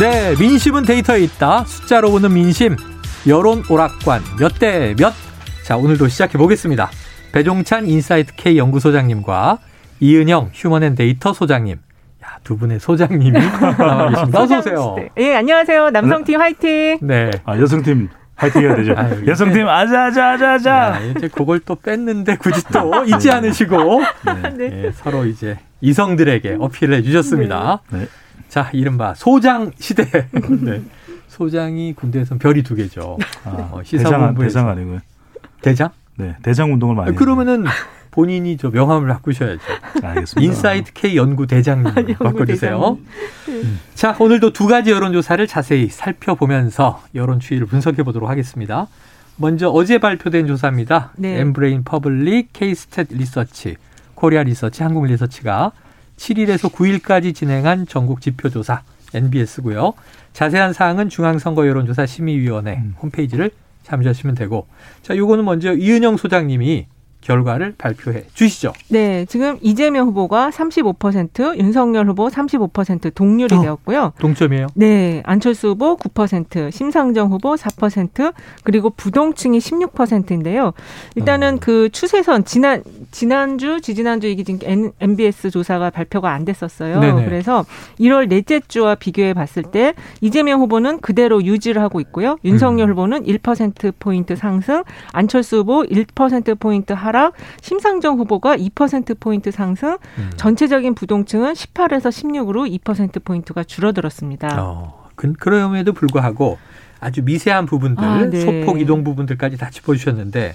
네, 민심은 데이터에 있다. 숫자로 보는 민심. 여론 오락관 몇 대 몇. 자, 오늘도 시작해 보겠습니다. 배종찬 인사이트 K 연구소장님과 이은영 휴먼앤데이터 소장님. 야, 두 분의 소장님이 나와 계십니다. 어서 오세요. 예, 안녕하세요. 남성팀 화이팅. 네. 아, 여성팀 화이팅 해야 되죠. 아유, 여성팀 아자아자아자. 야, 이제 그걸 또 뺐는데 굳이 또 잊지 않으시고 네. 예, 서로 이제 이성들에게 어필을 해 주셨습니다. 네. 자, 이른바 소장 시대. 네. 소장이 군대에선 별이 두 개죠. 아, 어, 대장. 대장 아니고요. 대장? 네, 대장 운동을 많이. 그러면은 본인이 저 명함을 바꾸셔야죠. 했는데. 알겠습니다. 인사이트 K 연구 대장님 바꿔주세요. 자, 오늘도 두 가지 여론조사를 자세히 살펴보면서 여론 추이를 분석해 보도록 하겠습니다. 먼저 어제 발표된 조사입니다. 네. 엠브레인 퍼블릭, K스탯 리서치, 코리아 리서치, 한국 리서치가 7일에서 9일까지 진행한 전국 지표조사 NBS고요. 자세한 사항은 중앙선거 여론조사 심의위원회 음. 홈페이지를 참조하시면 되고, 자, 요거는 먼저 이은영 소장님이 결과를 발표해 주시죠. 네, 지금 이재명 후보가 35%, 윤석열 후보 35% 동률이 어. 되었고요. 동점이에요. 네, 안철수 후보 9%, 심상정 후보 4%, 그리고 부동층이 16%인데요. 일단은 어. 그 추세선 지난 지난주, 지지난주 이게 지금 NBS 조사가 발표가 안 됐었어요. 네네. 그래서 1월 넷째 주와 비교해 봤을 때 이재명 후보는 그대로 유지를 하고 있고요. 윤석열 음. 후보는 1% 포인트 상승, 안철수 후보 1% 포인트 하 락, 심상정 후보가 2% 포인트 상승, 음. 전체적인 부동층은 18에서 16으로 2% 포인트가 줄어들었습니다. 어, 그, 그럼에도 불구하고 아주 미세한 부분들, 아, 네. 소폭 이동 부분들까지 다 짚어주셨는데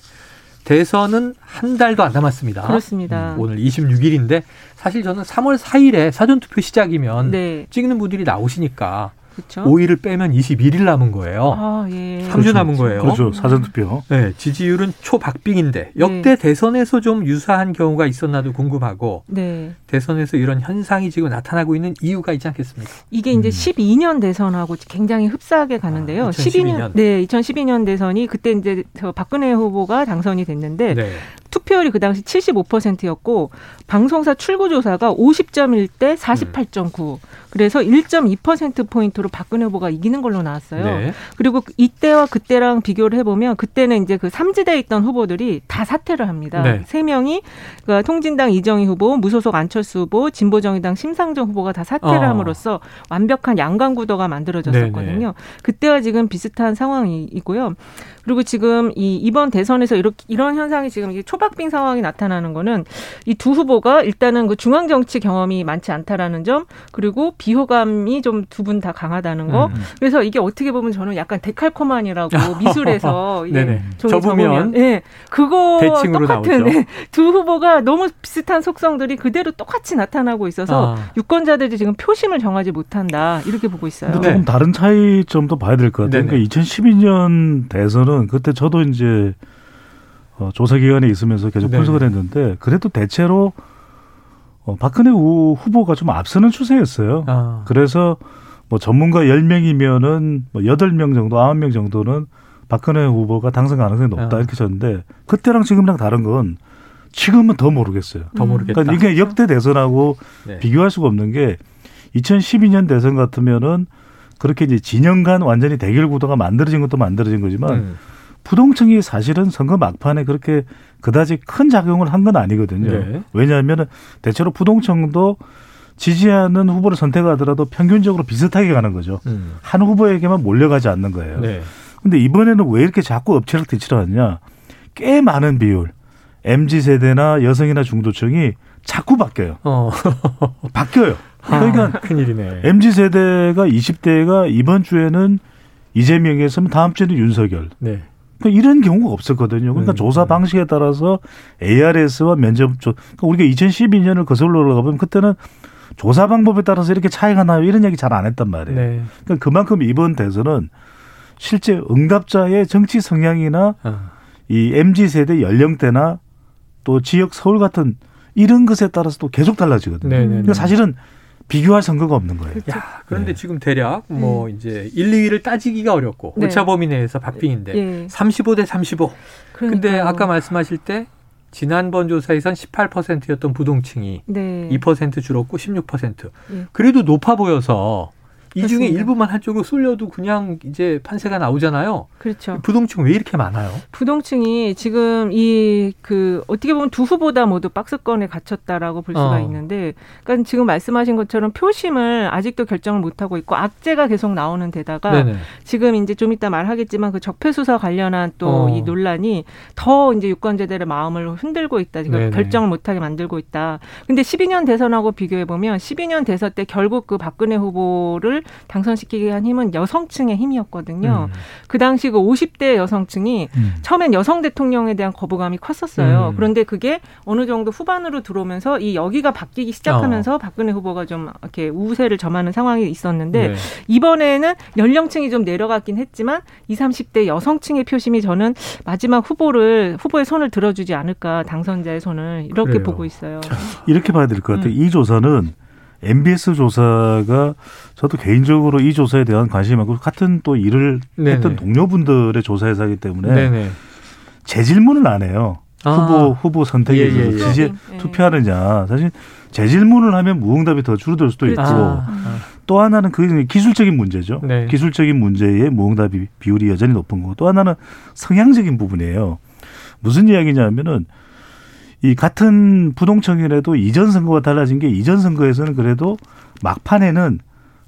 대선은 한 달도 안 남았습니다. 그렇습니다. 음, 오늘 26일인데 사실 저는 3월 4일에 사전투표 시작이면 네, 찍는 분들이 나오시니까 그렇죠. 5일을 빼면 21일 남은 거예요. 아, 예. 삼주 남은 거예요. 그렇죠. 사전투표. 네, 지지율은 초박빙인데 역대 대선에서 좀 유사한 경우가 있었나도 궁금하고 네. 대선에서 이런 현상이 지금 나타나고 있는 이유가 있지 않겠습니까? 이게 이제 음. 12년 대선하고 굉장히 흡사하게 가는데요. 아, 12년, 2012년. 네, 2012년 대선이 그때 이제 저 박근혜 후보가 당선이 됐는데 네. 투표율이 그 당시 75%였고 방송사 출구 조사가 50점일 때 48.9. 그래서 1.2% 포인트로 박근혜 후보가 이기는 걸로 나왔어요. 네. 그리고 이때와 그때랑 비교를 해 보면 그때는 이제 그 삼지대에 있던 후보들이 다 사퇴를 합니다. 네. 세 명이 그러니까 통진당 이정희 후보, 무소속 안철수 후보, 진보정의당 심상정 후보가 다 사퇴를 어. 함으로써 완벽한 양강 구도가 만들어졌었거든요. 네네. 그때와 지금 비슷한 상황이고요. 그리고 지금 이 이번 대선에서 이렇게 이런 현상이 지금 이게 초박빙 상황이 나타나는 거는 이 두 후보가 일단은 그 중앙 정치 경험이 많지 않다라는 점 그리고 비호감이 좀 두 분 다 강하다는 거. 음. 그래서 이게 어떻게 보면 저는 약간 데칼코만이라고 미술에서. 종이 접으면 예. 그거 대칭으로 똑같은. 예, 두 후보가 너무 비슷한 속성들이 그대로 똑같이 나타나고 있어서 아. 유권자들이 지금 표심을 정하지 못한다. 이렇게 보고 있어요. 근데 네. 조금 다른 차이점도 봐야 될 것 같아요. 네네. 그러니까 2012년 대선은 그때 저도 이제 어, 조사 기관에 있으면서 계속. 분석을 했는데 그래도 대체로 어, 박근혜 후, 후보가 좀 앞서는 추세였어요. 아. 그래서 뭐 전문가 10명이면은 뭐 8명 정도, 9명 정도는 박근혜 후보가 당선 가능성이 높다 아. 이렇게 쳤는데 그때랑 지금랑 다른 건 지금은 더 모르겠어요. 더 모르겠다. 그러니까 이게 역대 대선하고 네. 비교할 수가 없는 게 2012년 대선 같으면은 그렇게 이제 진영 간 완전히 대결 구도가 만들어진 것도 만들어진 거지만 음. 부동층이 사실은 선거 막판에 그렇게 그다지 큰 작용을 한 건 아니거든요. 네. 왜냐하면 대체로 부동층도 지지하는 후보를 선택하더라도 평균적으로 비슷하게 가는 거죠. 음. 한 후보에게만 몰려가지 않는 거예요. 네. 근데 이번에는 왜 이렇게 자꾸 엎치락 뒤치락 하냐? 꽤 많은 비율. MZ 세대나 여성이나 중도층이 자꾸 바뀌어요. 어. 바뀌어요. 그러니까 아, 큰일이네. MZ 세대가 20대가 이번 주에는 이재명이었으면 다음 주에는 윤석열. 네. 그러니까 이런 경우가 없었거든요. 그러니까 음, 조사 음. 방식에 따라서 ARS와 면접 조 그러니까 우리가 2012년을 거슬러 올라가보면 그때는 조사 방법에 따라서 이렇게 차이가 나요. 이런 얘기 잘 안 했단 말이에요. 네. 그러니까 그만큼 이번 대선은 실제 응답자의 정치 성향이나 어. 이 MZ 세대 연령대나 또 지역 서울 같은 이런 것에 따라서 또 계속 달라지거든요. 네, 네, 그러니까 네. 사실은 비교할 선거가 없는 거예요. 그렇죠. 야, 그런데 네. 지금 대략 뭐 이제 1, 2위를 따지기가 어렵고 네. 오차 범위 내에서 박빙인데 예. 35대 35. 근데 그러니까요. 아까 말씀하실 때 지난번 조사에선 18%였던 부동층이 네. 2% 줄었고 16%. 예. 그래도 높아 보여서 이 중에. 일부만 한쪽으로 쏠려도 그냥 이제 판세가 나오잖아요. 그렇죠. 부동층 왜 이렇게 많아요? 부동층이 지금 이 그 어떻게 보면 두 후보다 모두 박스권에 갇혔다라고 볼 수가 어. 있는데, 그러니까 지금 말씀하신 것처럼 표심을 아직도 결정을 못 하고 있고 악재가 계속 나오는 데다가 네네. 지금 이제 좀 이따 말하겠지만 그 적폐 수사 관련한 또 어. 이 논란이 더 이제 유권자들의 마음을 흔들고 있다. 지금 네네. 결정을 못 하게 만들고 있다. 근데 12년 대선하고 비교해 보면 12년 대선 때 결국 그 박근혜 후보를 당선시키게 한 힘은 여성층의 힘이었거든요. 음. 그 당시 그 50대 여성층이 음. 처음엔 여성 대통령에 대한 거부감이 컸었어요. 음. 그런데 그게 어느 정도 후반으로 들어오면서 이 여기가 바뀌기 시작하면서 박근혜 후보가 좀 이렇게 우세를 점하는 상황이 있었는데 네. 이번에는 연령층이 좀 내려갔긴 했지만 20, 30대 여성층의 표심이 저는 마지막 후보를 후보의 손을 들어주지 않을까 당선자의 손을 이렇게 그래요. 보고 있어요. 이렇게 봐야 될 것 같아요. 음. 이 조사는 MBS 조사가 저도 개인적으로 이 조사에 대한 관심이 많고 같은 또 일을 네네. 했던 동료분들의 조사에서 하기 때문에 네네. 재질문을 안 해요. 아. 후보 후보 선택에 예, 예, 대해서 예. 지지 예. 투표하느냐 사실 재질문을 하면 무응답이 더 줄어들 수도 있고 그렇죠. 아, 또 하나는 그게 기술적인 문제죠. 네. 기술적인 문제의 무응답 비율이 여전히 높은 거고 또 하나는 성향적인 부분이에요. 무슨 이야기냐면은 이 같은 부동층이라도 이전 선거와 달라진 게 이전 선거에서는 그래도 막판에는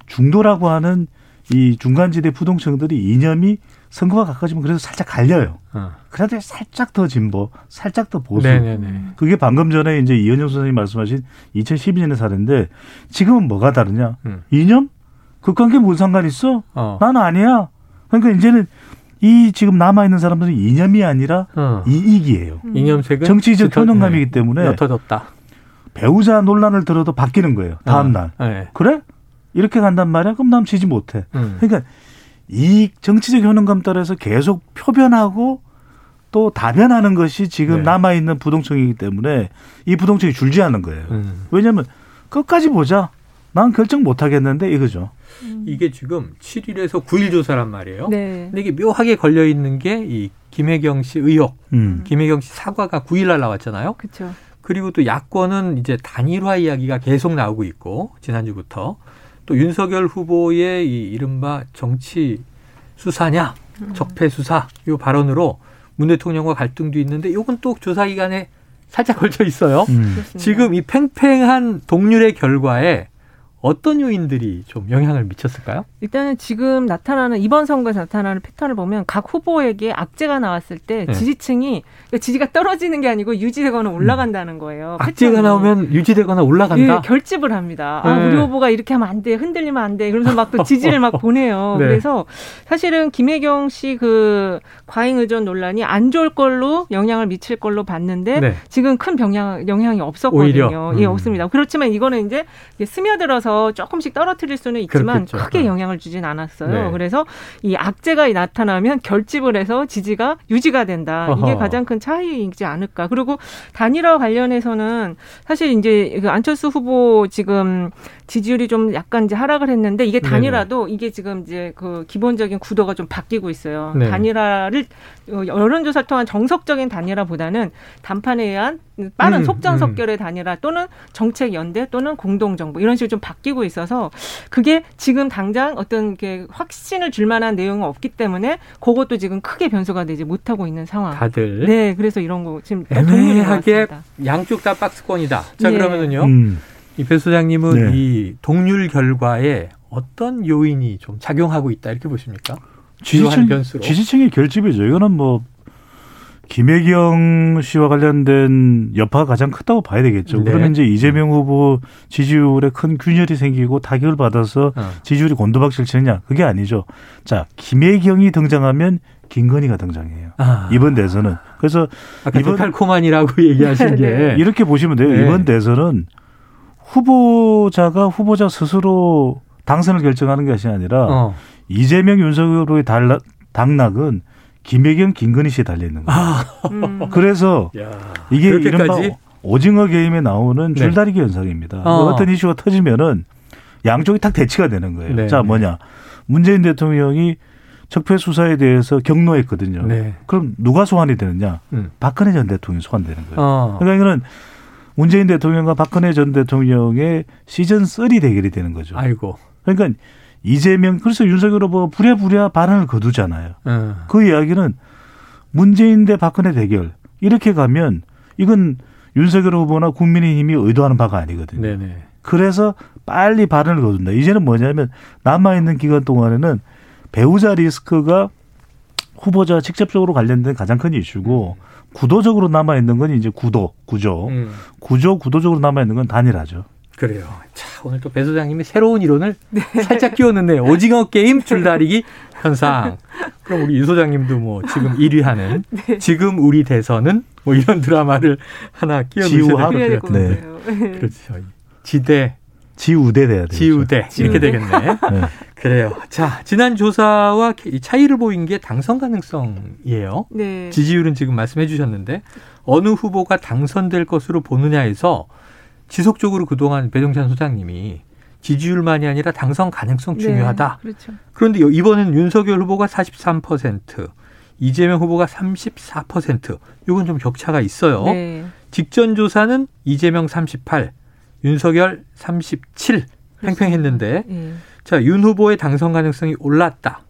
중도라고 하는 이 중간지대 부동층들이 이념이 선거가 가까워지면 그래도 살짝 갈려요. 어. 그래도 살짝 더 진보, 살짝 더 보수. 네네네. 그게 방금 전에 이제 이현영 선생님 말씀하신 2012년의 사례인데 지금은 뭐가 다르냐? 음. 이념? 그 관계 뭔 상관 있어? 어. 나는 아니야. 그러니까 이제는 이 지금 남아 있는 사람들은 이념이 아니라 어. 이익이에요. 이념색은 정치적 효능감이기 네. 때문에 옅어졌다. 배우자 논란을 들어도 바뀌는 거예요. 다음 날. 어. 네. 그래? 이렇게 간단 말이야? 그럼 남 지지 못해. 음. 그러니까 이 정치적 효능감 따라서 계속 표변하고 또 다변하는 것이 지금 네. 남아 있는 부동층이기 때문에 이 부동층이 줄지 않는 거예요. 음. 왜냐하면 끝까지 보자. 난 결정 못 하겠는데 이거죠. 이게 지금 7일에서 9일 조사란 말이에요. 네. 근데 이게 묘하게 걸려 있는 게 이 김혜경 씨 의혹, 음. 김혜경 씨 사과가 9일 날 나왔잖아요. 그렇죠. 그리고 또 야권은 이제 단일화 이야기가 계속 나오고 있고 지난주부터 또 윤석열 후보의 이 이른바 정치 수사냐 적폐 수사 요 발언으로 문 대통령과 갈등도 있는데 요건 또 조사 기간에 살짝 걸쳐 있어요. 음. 지금 이 팽팽한 동률의 결과에 어떤 요인들이 좀 영향을 미쳤을까요? 일단은 지금 나타나는 이번 선거에서 나타나는 패턴을 보면 각 후보에게 악재가 나왔을 때 네. 지지층이 그러니까 지지가 떨어지는 게 아니고 유지되거나 올라간다는 거예요. 악재가 패턴이. 나오면 유지되거나 올라간다. 예, 결집을 합니다. 아, 네. 우리 후보가 이렇게 하면 안 돼. 흔들리면 안 돼. 그러면서 막 또 지지를 막 보내요. 네. 그래서 사실은 김혜경 씨 그 과잉 의존 논란이 안 좋을 걸로 영향을 미칠 걸로 봤는데 네. 지금 큰 병양, 영향이 없었거든요. 오히려? 예, 음. 없습니다. 그렇지만 이거는 이제 스며들어서 조금씩 떨어뜨릴 수는 있지만 그렇겠죠. 크게 네. 영향을 주진 않았어요. 네. 그래서 이 악재가 나타나면 결집을 해서 지지가 유지가 된다. 이게 어허. 가장 큰 차이이지 않을까. 그리고 단일화 관련해서는 사실 이제 그 안철수 후보 지금 지지율이 좀 약간 이제 하락을 했는데 이게 네네. 단일화도 이게 지금 이제 그 기본적인 구도가 좀 바뀌고 있어요. 네. 단일화를 어, 여론조사를 통한 정석적인 단일화보다는 단판에 의한 빠른 음, 속전속결의 단일화 또는 정책 연대 또는 공동 정부 이런 식으로 좀 바 뀌고 있어서 그게 지금 당장 어떤 게 확신을 줄 만한 내용은 없기 때문에 그것도 지금 크게 변수가 되지 못하고 있는 상황. 다들 네, 그래서 이런 거 지금 동률이 애매하게. 양쪽 다 박스권이다. 자 예. 그러면은요. 음. 이배 소장님은 네. 이 동률 결과에 어떤 요인이 좀 작용하고 있다 이렇게 보십니까? 지지층, 변수로. 지지층의 결집이죠. 이거는 뭐 김혜경 씨와 관련된 여파가 가장 크다고 봐야 되겠죠. 네. 그러면 이제 이재명 후보 지지율에 큰 균열이 생기고 타격을 받아서 어. 지지율이 곤두박질 치느냐? 그게 아니죠. 자, 김혜경이 등장하면 김건희가 등장해요. 아, 이번 대선은. 그래서 아까 이번- 데칼코만이라고 얘기하신 게 네. 이렇게 보시면 돼요. 네. 이번 대선은 후보자가 후보자 스스로 당선을 결정하는 것이 아니라 어. 이재명 윤석열의 달라, 당락은 김혜경 김건희 씨에 달려 있는 거예요. 아, 음. 그래서 야. 이게 그렇게까지? 이른바 오징어 게임에 나오는 네. 줄다리기 현상입니다. 어. 어떤 이슈가 터지면은 양쪽이 딱 대치가 되는 거예요. 네, 자 네. 뭐냐 문재인 대통령이 적폐 수사에 대해서 경로했거든요. 네. 그럼 누가 소환이 되느냐? 음. 박근혜 전 대통령이 소환되는 거예요. 어. 그러니까 이거는 문재인 대통령과 박근혜 전 대통령의 시즌 3 대결이 되는 거죠. 아이고. 그러니까 이재명 그래서 윤석열 후보가 부랴부랴 발언을 거두잖아요. 어. 그 이야기는 문재인 대 박근혜 대결 이렇게 가면 이건 윤석열 후보나 국민의힘이 의도하는 바가 아니거든요. 네네. 그래서 빨리 발언을 거둔다. 이제는 뭐냐면 남아 있는 기간 동안에는 배우자 리스크가 후보자 직접적으로 관련된 가장 큰 이슈고 구도적으로 남아 있는 건 이제 구도, 구조. 음. 구조, 구도적으로 남아 있는 건 단일화죠. 그래요. 자, 오늘 또 배 소장님이 새로운 이론을 살짝 끼웠는데 오징어 게임 줄다리기 현상. 그럼 우리 유 소장님도 뭐 지금 1위 하는 지금 우리 대선은 뭐 이런 드라마를 하나. 그래야 될것 될것 네. 같아요. 그렇죠. 지대, 지우대 돼야 되죠. 지우대 이렇게 되겠네. 네. 그래요. 자, 지난 조사와 이 차이를 보인 게 당선 가능성이에요. 네. 지지율은 지금 말씀해 주셨는데 어느 후보가 당선될 것으로 보느냐에서 지속적으로 그동안 배종찬 소장님이 지지율만이 아니라 당선 가능성 중요하다. 네, 그렇죠. 그런데 요- 이번엔 윤석열 후보가 43%, 이재명 후보가 34%. 이건 좀 격차가 있어요. 네. 직전 조사는 이재명 38, 윤석열 37 팽팽했는데 예. 자, 윤 후보의 당선 가능성이 올랐다.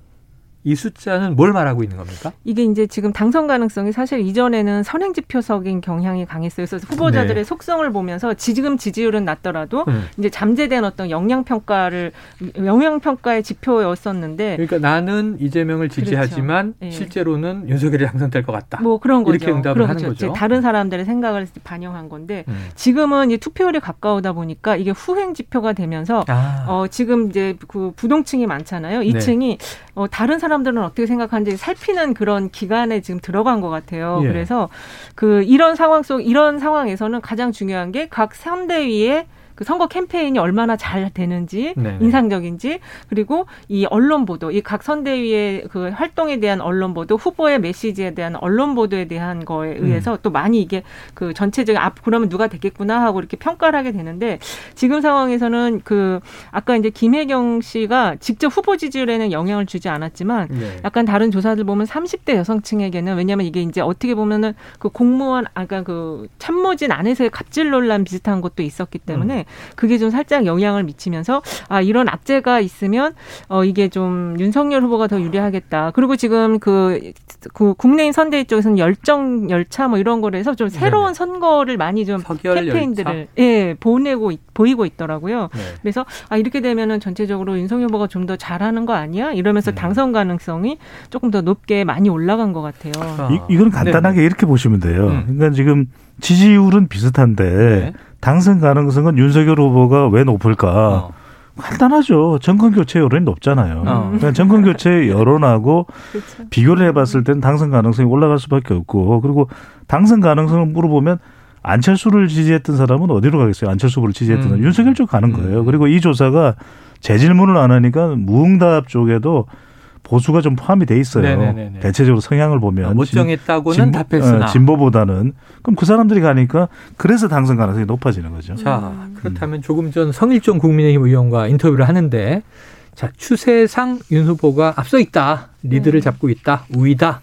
이 숫자는 뭘 말하고 있는 겁니까? 이게 이제 지금 당선 가능성이 사실 이전에는 선행 지표적인 경향이 강했어요. 그래서 후보자들의 네. 속성을 보면서 지금 지지율은 낮더라도 음. 이제 잠재된 어떤 영양 평가를 영양 평가의 지표였었는데 그러니까 나는 이재명을 지지하지만 그렇죠. 예. 실제로는 윤석열이 당선될 것 같다. 뭐 그런 거죠. 이렇게 응답을 그런 하는 거죠. 이제 다른 사람들의 생각을 반영한 건데 음. 지금은 이 투표율이 가까우다 보니까 이게 후행 지표가 되면서 아, 어, 지금 이제 그 부동층이 많잖아요. 이 네. 층이 어, 다른 사람들은 어떻게 생각하는지 살피는 그런 기간에 지금 들어간 것 같아요. 예. 그래서 그 이런 상황 속 이런 상황에서는 가장 중요한 게각 선대위의 그 선거 캠페인이 얼마나 잘 되는지 네네. 인상적인지 그리고 이 언론 보도 이 각 선대위의 그 활동에 대한 언론 보도 후보의 메시지에 대한 언론 보도에 대한 거에 음. 의해서 또 많이 이게 그 전체적인 아 그러면 누가 됐겠구나 하고 이렇게 평가를 하게 되는데 지금 상황에서는 그 아까 이제 김혜경 씨가 직접 후보 지지율에는 영향을 주지 않았지만 네. 약간 다른 조사들 보면 30대 여성층에게는 왜냐하면 이게 이제 어떻게 보면은 그 공무원 아까 그 참모진 안에서의 갑질 논란 비슷한 것도 있었기 때문에 그게 좀 살짝 영향을 미치면서 아 이런 악재가 있으면 어 이게 좀 윤석열 후보가 더 유리하겠다. 그리고 지금 그, 그 국내인 선대위 쪽에서는 열정 열차 뭐 이런 거를 해서 좀 새로운 네네. 선거를 많이 좀 캠페인들을 예 보내고 있- 보이고 있더라고요. 네. 그래서 아 이렇게 되면은 전체적으로 윤석열 후보가 좀 더 잘하는 거 아니야? 이러면서 음. 당선 가능성이 조금 더 높게 많이 올라간 것 같아요. 아, 이, 이건 간단하게 네네. 이렇게 보시면 돼요. 음. 그러니까 지금 지지율은 비슷한데 네. 당선 가능성은 윤석열 후보가 왜 높을까? 어. 간단하죠. 정권 교체 여론이 높잖아요. 어. 그러니까 정권 교체 여론하고 그렇죠. 비교를 해봤을 때는 당선 가능성이 올라갈 수밖에 없고 그리고 당선 가능성을 물어보면 안철수를 지지했던 사람은 어디로 가겠어요? 안철수 후보를 지지했던 음. 사람 윤석열 쪽 가는 거예요. 음. 그리고 이 조사가 재질문을 안 하니까 무응답 쪽에도 보수가 좀 포함이 돼 있어요. 네네네네. 대체적으로 성향을 보면 못 진- 정했다고는 진보- 답했으나. 어, 진보보다는 그럼 그 사람들이 가니까 그래서 당선 가능성이 높아지는 거죠. 자, 그렇다면 조금 전 성일종 국민의힘 의원과 인터뷰를 하는데 자, 추세상 윤 후보가 앞서 있다. 리드를 네. 잡고 있다. 우위다.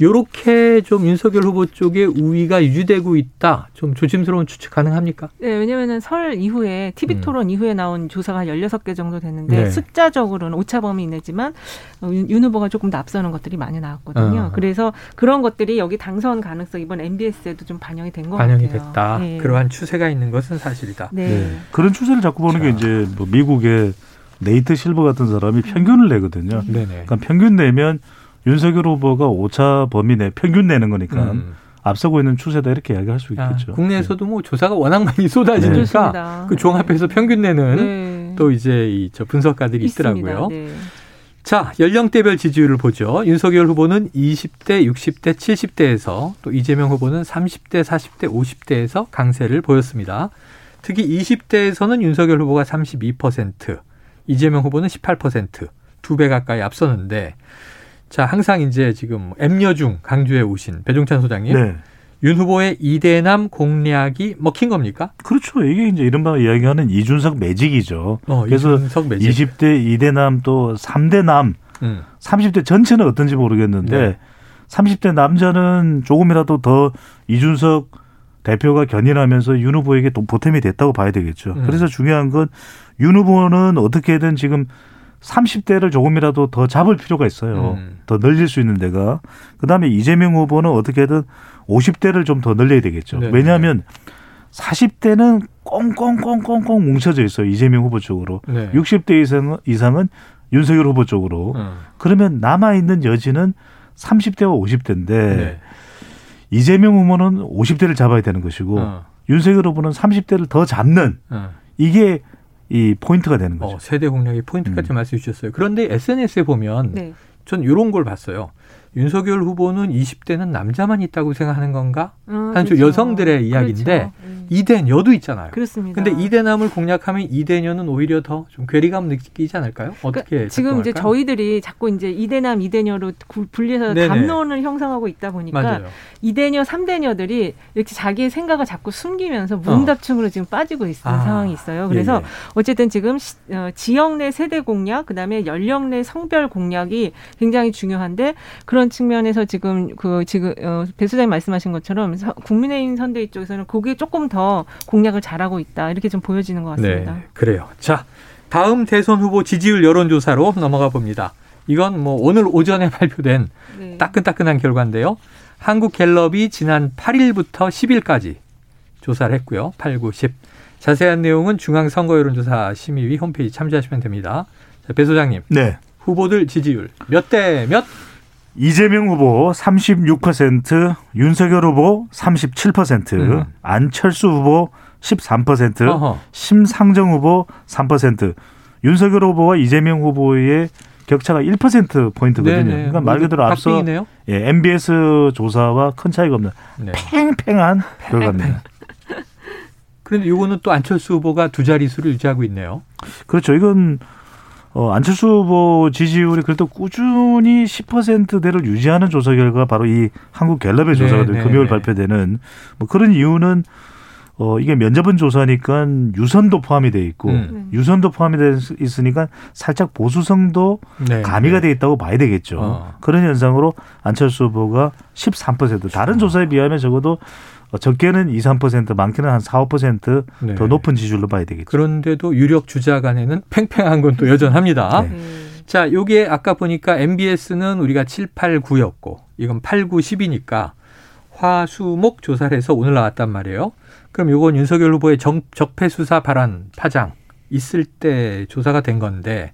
요렇게 좀 윤석열 후보 쪽에 우위가 유지되고 있다. 좀 조심스러운 추측 가능합니까? 네, 왜냐면은 설 이후에 TV 음. 토론 이후에 나온 조사가 한 16개 정도 됐는데 네. 숫자적으로는 오차 범위 이내지만 어, 윤, 윤 후보가 조금 더 앞서는 것들이 많이 나왔거든요. 어. 그래서 그런 것들이 여기 당선 가능성 이번 MBS에도 좀 반영이 된것 반영이 같아요. 됐다. 네. 그러한 추세가 있는 것은 사실이다. 네. 네. 그런 추세를 자꾸 보는 게 자. 이제 뭐 미국의 네이트 실버 같은 사람이 평균을 내거든요. 네네. 그러니까 평균 내면 윤석열 후보가 오차 범위 내 평균 내는 거니까 음. 앞서고 있는 추세다 이렇게 이야기할 수 아, 있겠죠. 국내에서도 뭐 조사가 워낙 많이 쏟아지니까 그렇습니다. 그 종합해서 평균 내는 네. 또 이제 이 저 분석가들이. 있더라고요. 네. 자, 연령대별 지지율을 보죠. 윤석열 후보는 20대, 60대, 70대에서 또 이재명 후보는 30대, 40대, 50대에서 강세를 보였습니다. 특히 20대에서는 윤석열 후보가 32%, 이재명 후보는 18%, 두 배 가까이 앞서는데 자, 항상 이제 지금 M여중 강주에 오신 배종찬 소장님. 네. 윤 후보의 이대남 공략이 먹힌 겁니까? 그렇죠. 이게 이제 이른바 이야기하는 이준석 매직이죠. 어, 그래서 이준석 매직. 20대 이대남 또 3대 남, 음. 30대 전체는 어떤지 모르겠는데 네. 30대 남자는 조금이라도 더 이준석 대표가 견인하면서 윤 후보에게 또 보탬이 됐다고 봐야 되겠죠. 음. 그래서 중요한 건 윤 후보는 어떻게든 지금 30대를 조금이라도 더 잡을 필요가 있어요. 음. 더 늘릴 수 있는 데가. 그다음에 이재명 후보는 어떻게든 50대를 좀 더 늘려야 되겠죠. 네네. 왜냐하면 40대는 꽁꽁꽁꽁꽁 뭉쳐져 있어요. 이재명 후보 쪽으로. 네. 60대 이상은, 이상은 윤석열 후보 쪽으로. 음. 그러면 남아있는 여지는 30대와 50대인데 네. 이재명 후보는 50대를 잡아야 되는 것이고 어. 윤석열 후보는 30대를 더 잡는 어. 이게 이 포인트가 되는 거죠. 어, 세대 공략의 포인트까지 음. 말씀해 주셨어요. 그런데 SNS에 보면 네. 전 이런 걸 봤어요. 윤석열 후보는 20대는 남자만 있다고 생각하는 건가? 어, 한주 그렇죠. 여성들의 이야기인데 그렇죠. 음. 이대녀도 있잖아요. 그렇습니다. 근데 이대남을 공략하면 이대녀는 오히려 더 좀 괴리감 느끼지 않을까요? 어떻게 그러니까 지금 이제? 저희들이 자꾸 이제 이대남 이대녀로 구- 분리해서. 담론을 형성하고 있다 보니까 맞아요. 이대녀 삼대녀들이 이렇게 자기의 생각을 자꾸 숨기면서 문답층으로 지금 빠지고 있는 아, 상황이 있어요. 그래서 예, 예. 어쨌든 지금 시- 어, 지역 내 세대 공략, 그다음에 연령 내 성별 공략이 굉장히 중요한데 그런 측면에서 지금 그 지금 어, 배 소장님 말씀하신 것처럼 서- 국민의힘 선대위 쪽에서는 그게 조금 더 공략을 잘하고 있다 이렇게 좀 보여지는 것 같습니다. 네, 그래요. 자, 다음 대선 후보 지지율 여론조사로 넘어가 봅니다. 이건 뭐 오늘 오전에 발표된 네. 따끈따끈한 결과인데요. 한국갤럽이 지난 8일부터 10일까지 조사를 했고요. 8, 9, 10. 자세한 내용은 중앙선거여론조사 심의위 홈페이지 참조하시면 됩니다. 자, 배 소장님, 네. 후보들 지지율 몇 대 몇? 이재명 후보 36%, 윤석열 후보 37%, 음. 안철수 후보 13%, 어허. 심상정 후보 3%, 윤석열 후보와 이재명 후보의 격차가 1% 포인트거든요. 네네. 그러니까 말 그대로 앞서 박빙이네요. 예, MBS 조사와 큰 차이가 없는 네. 팽팽한 결과입니다. 그런데 요거는 또 안철수 후보가 두 자릿수를 유지하고 있네요. 그렇죠. 이건 어, 안철수 후보 지지율이 그래도 꾸준히 10%대를 유지하는 조사 결과 바로 이 한국 갤럽의 조사가 네, 네, 금요일 네. 발표되는 뭐 그런 이유는 어, 이게 면접은 조사니까 유선도 포함이 돼 있고 음. 유선도 포함이 돼 있으니까 살짝 보수성도 네. 가미가 네. 돼 있다고 봐야 되겠죠. 어. 그런 현상으로 안철수 후보가 13% 다른 조사에 비하면 적어도 어, 적게는 2, 3% 많게는 한 4, 5%더 네. 높은 지지율로 봐야 되겠죠. 그런데도 유력 주자 간에는 팽팽한 건 또 여전합니다. 네. 네. 자, 요게 아까 보니까 MBS는 우리가 7, 8, 9였고 이건 8, 9, 10이니까 화수목 조사를 해서 오늘 나왔단 말이에요. 그럼 요건 윤석열 후보의 정, 적폐 수사 발언 파장 있을 때 조사가 된 건데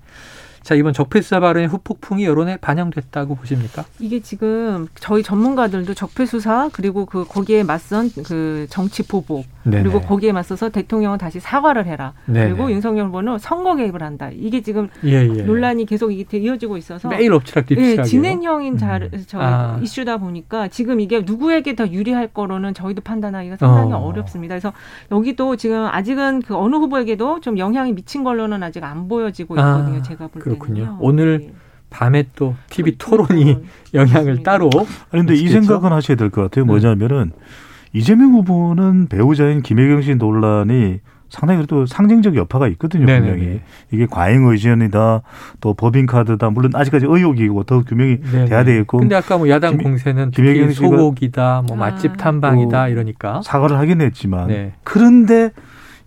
자, 이번 적폐 수사 발언의 후폭풍이 여론에 반영됐다고 보십니까? 이게 지금 저희 전문가들도 적폐 수사 그리고 그 거기에 맞선 그 정치 보복 네네. 그리고 거기에 맞서서 대통령은 다시 사과를 해라 네네. 그리고 윤석열 후보는 선거 개입을 한다 이게 지금 예, 예. 논란이 계속 이어지고 있어서 매일 엎치락뒤치락이에요. 예, 진행형인 자, 음. 저 아. 이슈다 보니까 지금 이게 누구에게 더 유리할 거로는 저희도 판단하기가 상당히 어. 어. 렵습니다 그래서 여기도 지금 아직은 그 어느 후보에게도 좀 영향이 미친 걸로는 아직 안 보여지고 아, 있거든요. 제가 볼 그렇군요. 오늘 네. 밤에 또 TV 토론이 영향을. 따로 근데 이? 생각은 하셔야 될 것 같아요. 뭐냐면은 이재명 후보는 배우자인 김혜경 씨 논란이 상당히 그래도 상징적 여파가 있거든요. 네네네. 분명히 이게 과잉 의전이다, 또 법인 카드다. 물론 아직까지 의혹이고 더 규명이 네네. 돼야 되겠고 근데 아까 뭐 야당 김- 공세는 김혜경 소고기다, 뭐 아. 맛집 탐방이다 어, 이러니까. 사과를 하긴 했지만 네. 그런데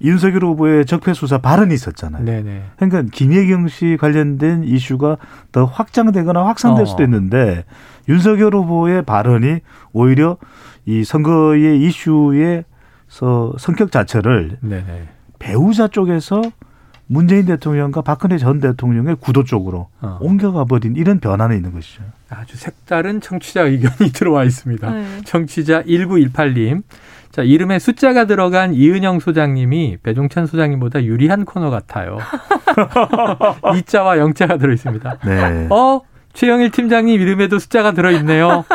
윤석열 후보의 적폐 수사 발언이 있었잖아요. 네네. 그러니까 김혜경 씨 관련된 이슈가 더 확장되거나 확산될 어. 수도 있는데 윤석열 후보의 발언이 오히려 이 선거의 이슈에서 성격 자체를 네네. 배우자 쪽에서 문재인 대통령과 박근혜 전 대통령의 구도 쪽으로 어. 옮겨가 버린 이런 변화는 있는 것이죠. 아주 색다른 청취자 의견이 들어와 있습니다. 네. 청취자 1918님. 자, 이름에 숫자가 들어간 이은영 소장님이 배종찬 소장님보다 유리한 코너 같아요. 이자와 영자가 들어 있습니다. 네. 어, 최영일 팀장님 이름에도 숫자가 들어 있네요.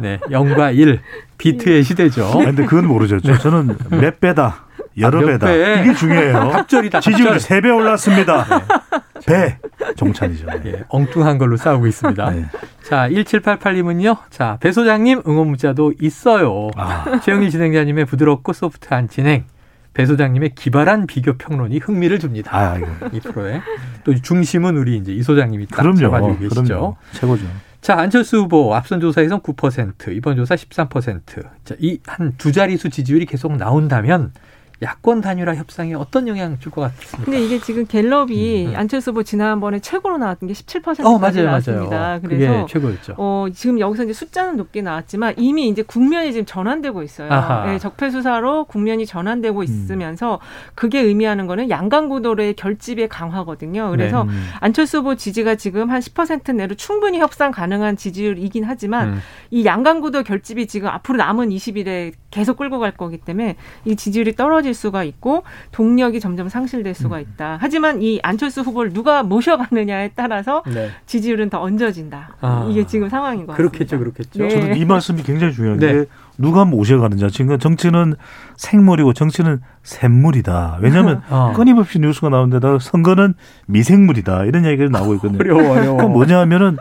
네, 0과 1. 비트의 시대죠. 아, 근데 그건 모르죠. 저- 저는 몇 배다. 여러 몇 배다. 배? 이게 중요해요. 갑절이다. 지지율 갑절. 3배 올랐습니다. 배 종찬이죠. 예, 엉뚱한 걸로 싸우고 있습니다. 네. 자, 1788님은요. 자, 배 소장님 응원 문자도 있어요. 아, 최영일 진행자님의 부드럽고 소프트한 진행, 배 소장님의 기발한 비교 평론이 흥미를 줍니다. 아 이거. 이 프로에 또 중심은 우리 이제 이 소장님이 딱 그럼요. 잡아주고 계시죠. 그럼요. 최고죠. 자, 안철수 후보 앞선 조사에선 9%, 이번 조사 13%. 자, 이 한 두 자릿수 지지율이 계속 나온다면 야권 단일화 협상에 어떤 영향 줄것 같습니까? 근데 이게 지금 갤럽이 음. 안철수 후보 지난번에 최고로 나왔던 게 17%까지 어, 맞아요, 나왔습니다. 맞아요. 그래서 최고였죠. 어, 지금 여기서 이제 숫자는 높게 나왔지만 이미 이제 국면이 지금 전환되고 있어요. 네, 적폐 수사로 국면이 음. 전환되고 있으면서 그게 의미하는 거는 양강구도의 결집의 강화거든요. 그래서 네. 음. 안철수 후보 지지가 지금 한 10% 내로 충분히 협상 가능한 지지율이긴 하지만 음. 이 양강구도 결집이 지금 앞으로 남은 20일에 계속 끌고 갈 거기 때문에 이 지지율이 떨어 질 수가 있고 동력이 점점 상실될 수가 음. 있다. 하지만 이 안철수 후보를 누가 모셔가느냐에 따라서 네. 지지율은 더 얹어진다. 아. 이게 지금 상황인 것 그렇겠죠, 같습니다. 그렇겠죠. 네. 저는 이 말씀이 굉장히 중요한 네. 게 누가 모셔가느냐. 지금 정치는 생물이고 정치는 샘물이다. 왜냐하면 어. 끊임없이 뉴스가 나오는데다가 선거는 미생물이다. 이런 얘기가 나오고 있거든요. 어려워요. 그건 뭐냐 하면은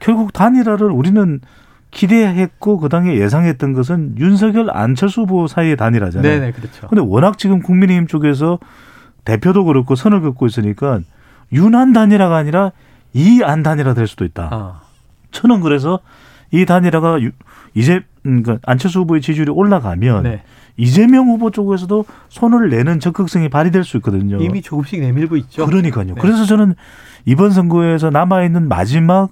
결국 단일화를 우리는 기대했고 그 당에 예상했던 것은 윤석열 안철수 후보 사이의 단일화잖아요. 네네, 그렇죠. 근데 워낙 지금 국민의힘 쪽에서 대표도 그렇고 선을 긋고 있으니까 윤한 단일화가 아니라 이 안 단일화 될 수도 있다. 어. 저는 그래서 이 단일화가 유- 이제 음, 그 안철수 후보의 지지율이 올라가면 네. 이재명 후보 쪽에서도 손을 내는 적극성이 발휘될 수 있거든요. 이미 조금씩 내밀고 있죠. 그러니까요. 네. 그래서 저는 이번 선거에서 남아 있는 마지막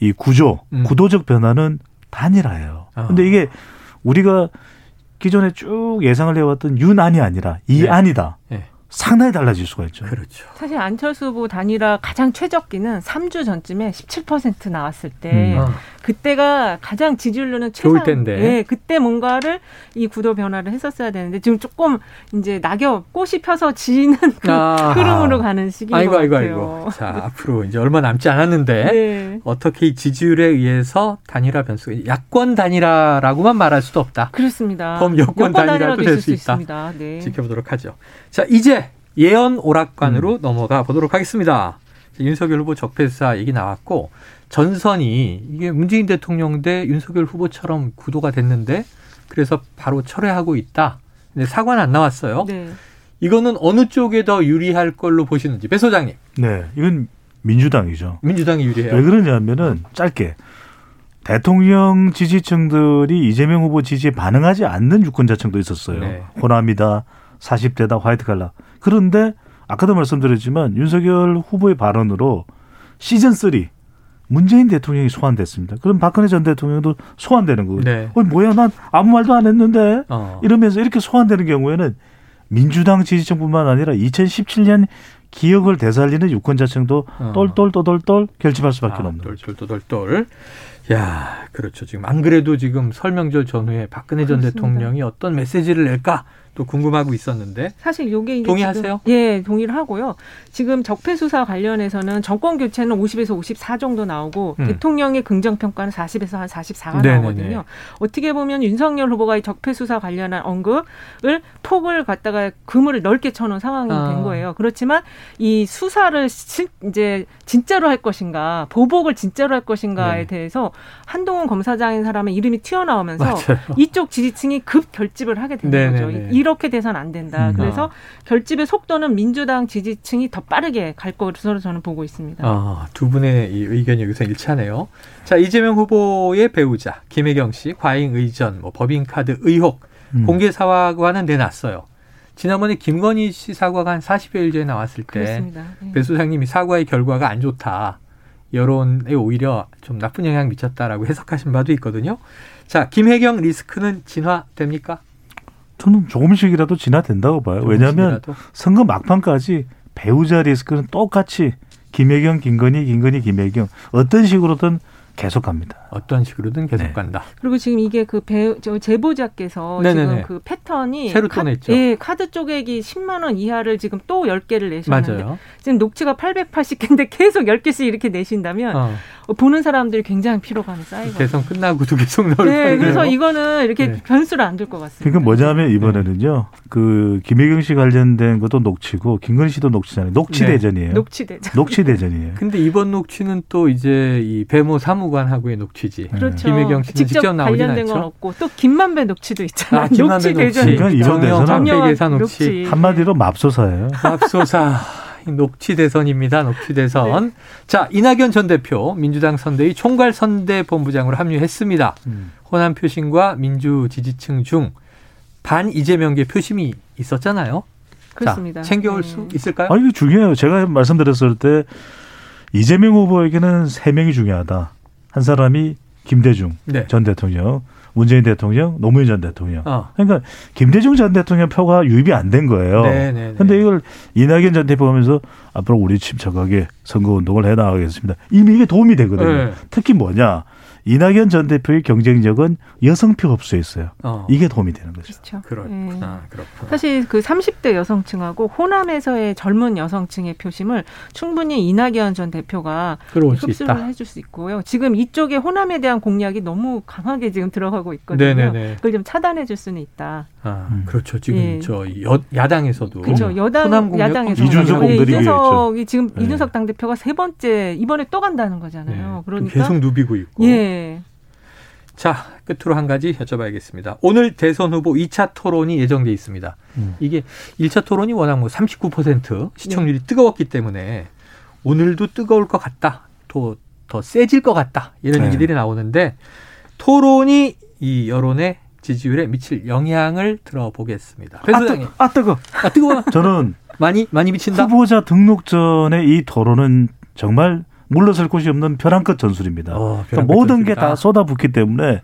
이 구조, 음. 구도적 변화는 단일화예요. 아. 근데 이게 우리가 기존에 쭉 예상을 해왔던 윤안이 아니라 이안이다. 네. 상당히 달라질 수가 있죠. 그렇죠. 사실 안철수 후보 단일화 가장 최적기는 3주 전쯤에 17% 나왔을 때 음. 어. 그때가 가장 지지율로는 좋을 최상. 텐데. 예, 그때 뭔가를 이 구도 변화를 했었어야 되는데 지금 조금 이제 낙엽 꽃이 펴서 지는 그 아. 흐름으로 가는 시기인 아이고, 것 아이고, 같아요. 아이고. 자, 앞으로 이제 얼마 남지 않았는데. 네. 어떻게 이 지지율에 의해서 단일화 변수가 야권 단일화라고만 말할 수도 없다. 그렇습니다. 그럼 여권 단일화도 될 있을 수 있다. 있습니다. 네. 지켜보도록 하죠. 자, 이제 예언 오락관으로 음. 넘어가 보도록 하겠습니다. 자, 윤석열 후보 적폐 수사 얘기 나왔고 전선이 이게 문재인 대통령 대 윤석열 후보처럼 구도가 됐는데 그래서 바로 철회하고 있다. 근데 사과는 안 나왔어요. 네. 이거는 어느 쪽에 더 유리할 걸로 보시는지 배 소장님 네, 이건 민주당이죠. 민주당이 유리해요. 왜 그러냐면은 짧게 대통령 지지층들이 이재명 후보 지지에 반응하지 않는 유권자층도 있었어요. 네. 호남이다, 40대다, 화이트 칼라. 그런데 아까도 말씀드렸지만 윤석열 후보의 발언으로 시즌 3 문재인 대통령이 소환됐습니다. 그럼 박근혜 전 대통령도 소환되는 거예요. 네. 어, 뭐야, 난 아무 말도 안 했는데 어. 이러면서 이렇게 소환되는 경우에는 민주당 지지층뿐만 아니라 2017년 기억을 되살리는 유권자층도 어. 똘똘똘똘똘 결집할 수밖에 아, 없는. 똘똘똘똘. 야, 그렇죠. 지금 안 그래도 지금 설명절 전후에 박근혜 전 그렇습니다. 대통령이 어떤 메시지를 낼까 또 궁금하고 있었는데 사실 요게 동의하세요? 지금, 예, 동의를 하고요. 지금 적폐 수사 관련해서는 정권 교체는 50에서 54 정도 나오고 음. 대통령의 긍정 평가는 40에서 한 44가 네네네. 나오거든요. 어떻게 보면 윤석열 후보가 이 적폐 수사 관련한 언급을 폭을 갖다가 그물을 넓게 쳐놓은 상황이 아. 된 거예요. 그렇지만 이 수사를 실- 이제 진짜로 할 것인가, 보복을 진짜로 할 것인가에 네. 대해서 한동훈 검사장인 사람의 이름이 튀어나오면서 맞아요. 이쪽 지지층이 급 결집을 하게 네네네. 거죠. 이 렇게 돼서는 안 된다. 음. 그래서 아. 결집의 속도는 민주당 지지층이 더 빠르게 갈 것으로 저는 보고 있습니다. 아, 두 분의 이 의견이 여기서 일치하네요. 자, 이재명 후보의 배우자 김혜경 씨 과잉 의전, 뭐 법인카드 의혹 음. 공개 사과는 내놨어요. 지난번에 김건희 씨 사과가 한 40여일 전에 나왔을 때 그렇습니다. 네. 배 소장님이 사과의 결과가 안 좋다. 여론에 오히려 좀 나쁜 영향 미쳤다라고 해석하신 바도 있거든요. 자, 김혜경 리스크는 진화됩니까? 저는 조금씩이라도 진화된다고 봐요. 왜냐하면 조금씩이라도? 선거 막판까지 배우자 리스크는 똑같이 김혜경, 김건희, 김건희, 김혜경 어떤 식으로든 계속 갑니다. 어떤 식으로든 계속 네. 간다. 그리고 지금 이게 그 배, 저 제보자께서 네네네. 지금 그 패턴이 새로 또 카, 냈죠. 예, 카드 쪼개기 10만 원 이하를 지금 또 10개를 내셨는데 맞아요. 지금 녹취가 880개인데 계속 10개씩 이렇게 내신다면 어. 보는 사람들이 굉장히 피로감이 쌓이고. 대선 끝나고도 계속 나올 네, 그래서 이거는 이렇게 네. 변수를 안둘것 같습니다. 그러니까 뭐냐면 이번에는요. 그 김혜경 씨 관련된 것도 녹취고 김건희 씨도 녹취잖아요. 녹취 네. 대전이에요. 녹취되죠. 녹취 대전이에요. 근데 이번 녹취는 또 이제 이 배모 사무관하고의 녹취지. 그렇죠. 김혜경 씨는 직접, 직접 관련된 건 않죠. 없고 또 김만배 녹취도 있잖아요. 아, 김만배 녹취. 대전. 그러니까 이번 대선은 정영 녹취. 한마디로 맙소사예요. 맙소사 녹취 대선입니다. 녹취 대선. 네. 자 이낙연 전 대표 민주당 선대위 총괄 선대 본부장으로 합류했습니다. 음. 호남 표심과 민주 지지층 중 반 이재명계 표심이 있었잖아요. 그렇습니다. 자, 챙겨올 네. 수 있을까요? 아니 이게 중요해요. 제가 말씀드렸을 때 이재명 후보에게는 세 명이 중요하다. 한 사람이 김대중 네. 전 대통령, 문재인 대통령, 노무현 전 대통령. 어. 그러니까 김대중 전 대통령 표가 유입이 안 된 거예요. 네, 네, 네. 근데 이걸 이낙연 전 대표 보면서 앞으로 우리 침착하게 선거 운동을 해 나가겠습니다. 이미 이게 도움이 되거든요. 네. 특히 뭐냐? 이낙연 전 대표의 경쟁력은 여성표 흡수에 있어요. 어. 이게 도움이 되는 거죠. 그렇죠. 그렇구나. 예. 그렇구나. 사실 그 30대 여성층하고 호남에서의 젊은 여성층의 표심을 충분히 이낙연 전 대표가 흡수를. 해줄 수 있고요. 지금 이쪽에 호남에 대한 공략이 너무 강하게 지금 들어가고 있거든요. 네네네. 그걸 좀 차단해 줄 수는 있다. 아, 음. 그렇죠. 지금 예. 저 여, 야당에서도 그렇죠. 여당 야당에서 이준석 예, 공들이게 이준석이 지금 네. 이준석 당 대표가 세 번째 이번에 또 간다는 거잖아요. 네, 그러니까 계속 누비고 있고. 예. 자, 끝으로 한 가지 여쭤봐야겠습니다. 오늘 대선 후보 2차 토론이 예정돼 있습니다. 음. 이게 1차 토론이 워낙 뭐 39% 시청률이 뜨거웠기 때문에 오늘도 뜨거울 것 같다. 또 더 세질 것 같다. 이런 네. 얘기들이 나오는데 토론이 이 여론의 지지율에 미칠 영향을 들어보겠습니다. 배 아. 뜨, 아 뜨거. 아, 뜨거워. 저는 많이 많이 미친다. 후보자 등록 전에 이 토론은 정말 물러설 곳이 없는 벼랑 끝 전술입니다. 어, 그러니까 모든 게 다 쏟아붓기 때문에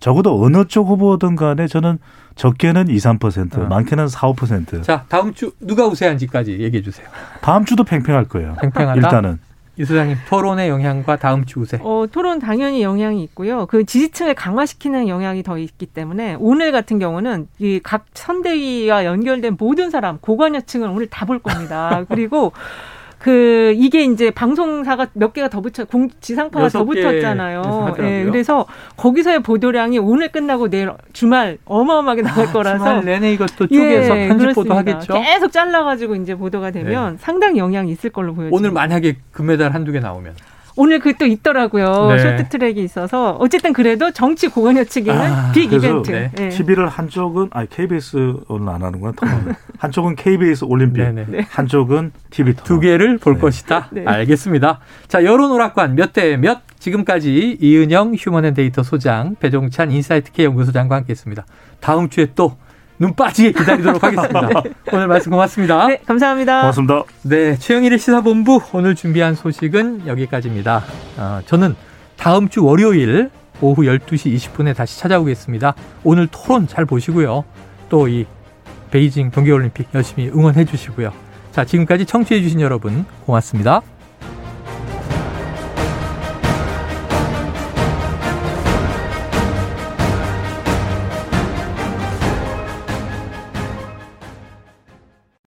적어도 어느 쪽 후보든 간에 저는 적게는 2, 3%, 어. 많게는 4, 5%. 자, 다음 주 누가 우세한지까지 얘기해 주세요. 다음 주도 팽팽할 거예요. 팽팽하다. 일단은. 이 소장님 토론의 영향과 다음 주 우세. 어, 토론 당연히 영향이 있고요. 그 지지층을 강화시키는 영향이 더 있기 때문에 오늘 같은 경우는 이 각 선대위와 연결된 모든 사람 고관여층을 오늘 다 볼 겁니다. 그리고 그 이게 이제 방송사가 몇 개가 더 붙여 공 지상파가 더 붙었잖아요. 예, 그래서 거기서의 보도량이 오늘 끝나고 내일 주말 어마어마하게 거라서 아, 주말 내내 이것도 쪼개서 예, 편집 보도. 하겠죠. 네. 계속 잘라가지고 이제 보도가 되면 상당히 영향이 있을 걸로 보여집니다. 오늘 만약에 금메달 한두 개 나오면 오늘 그 또 있더라고요. 네. 쇼트트랙이 있어서 어쨌든 그래도 정치 고관여 측에는 아, 빅 그래서 이벤트. 네. 예. TV를 한쪽은 아니 KBS 오늘 안 하는구나. 한쪽은 KBS 올림픽, 네네. 한쪽은 TV. 두 개를 볼 네. 것이다. 네. 알겠습니다. 자, 여론 오락관 몇 대 몇? 지금까지 이은영 휴먼앤데이터 소장, 배종찬 인사이트K 연구소장과 함께했습니다. 다음 주에 또 눈 빠지게 기다리도록 하겠습니다. 오늘 말씀 고맙습니다. 네, 감사합니다. 고맙습니다. 네, 최영일의 시사본부 오늘 준비한 소식은 여기까지입니다. 어, 저는 다음 주 월요일 오후 12시 20분에 다시 찾아오겠습니다. 오늘 토론 잘 보시고요. 또 이 베이징 동계올림픽 열심히 응원해 주시고요. 자, 지금까지 청취해 주신 여러분 고맙습니다.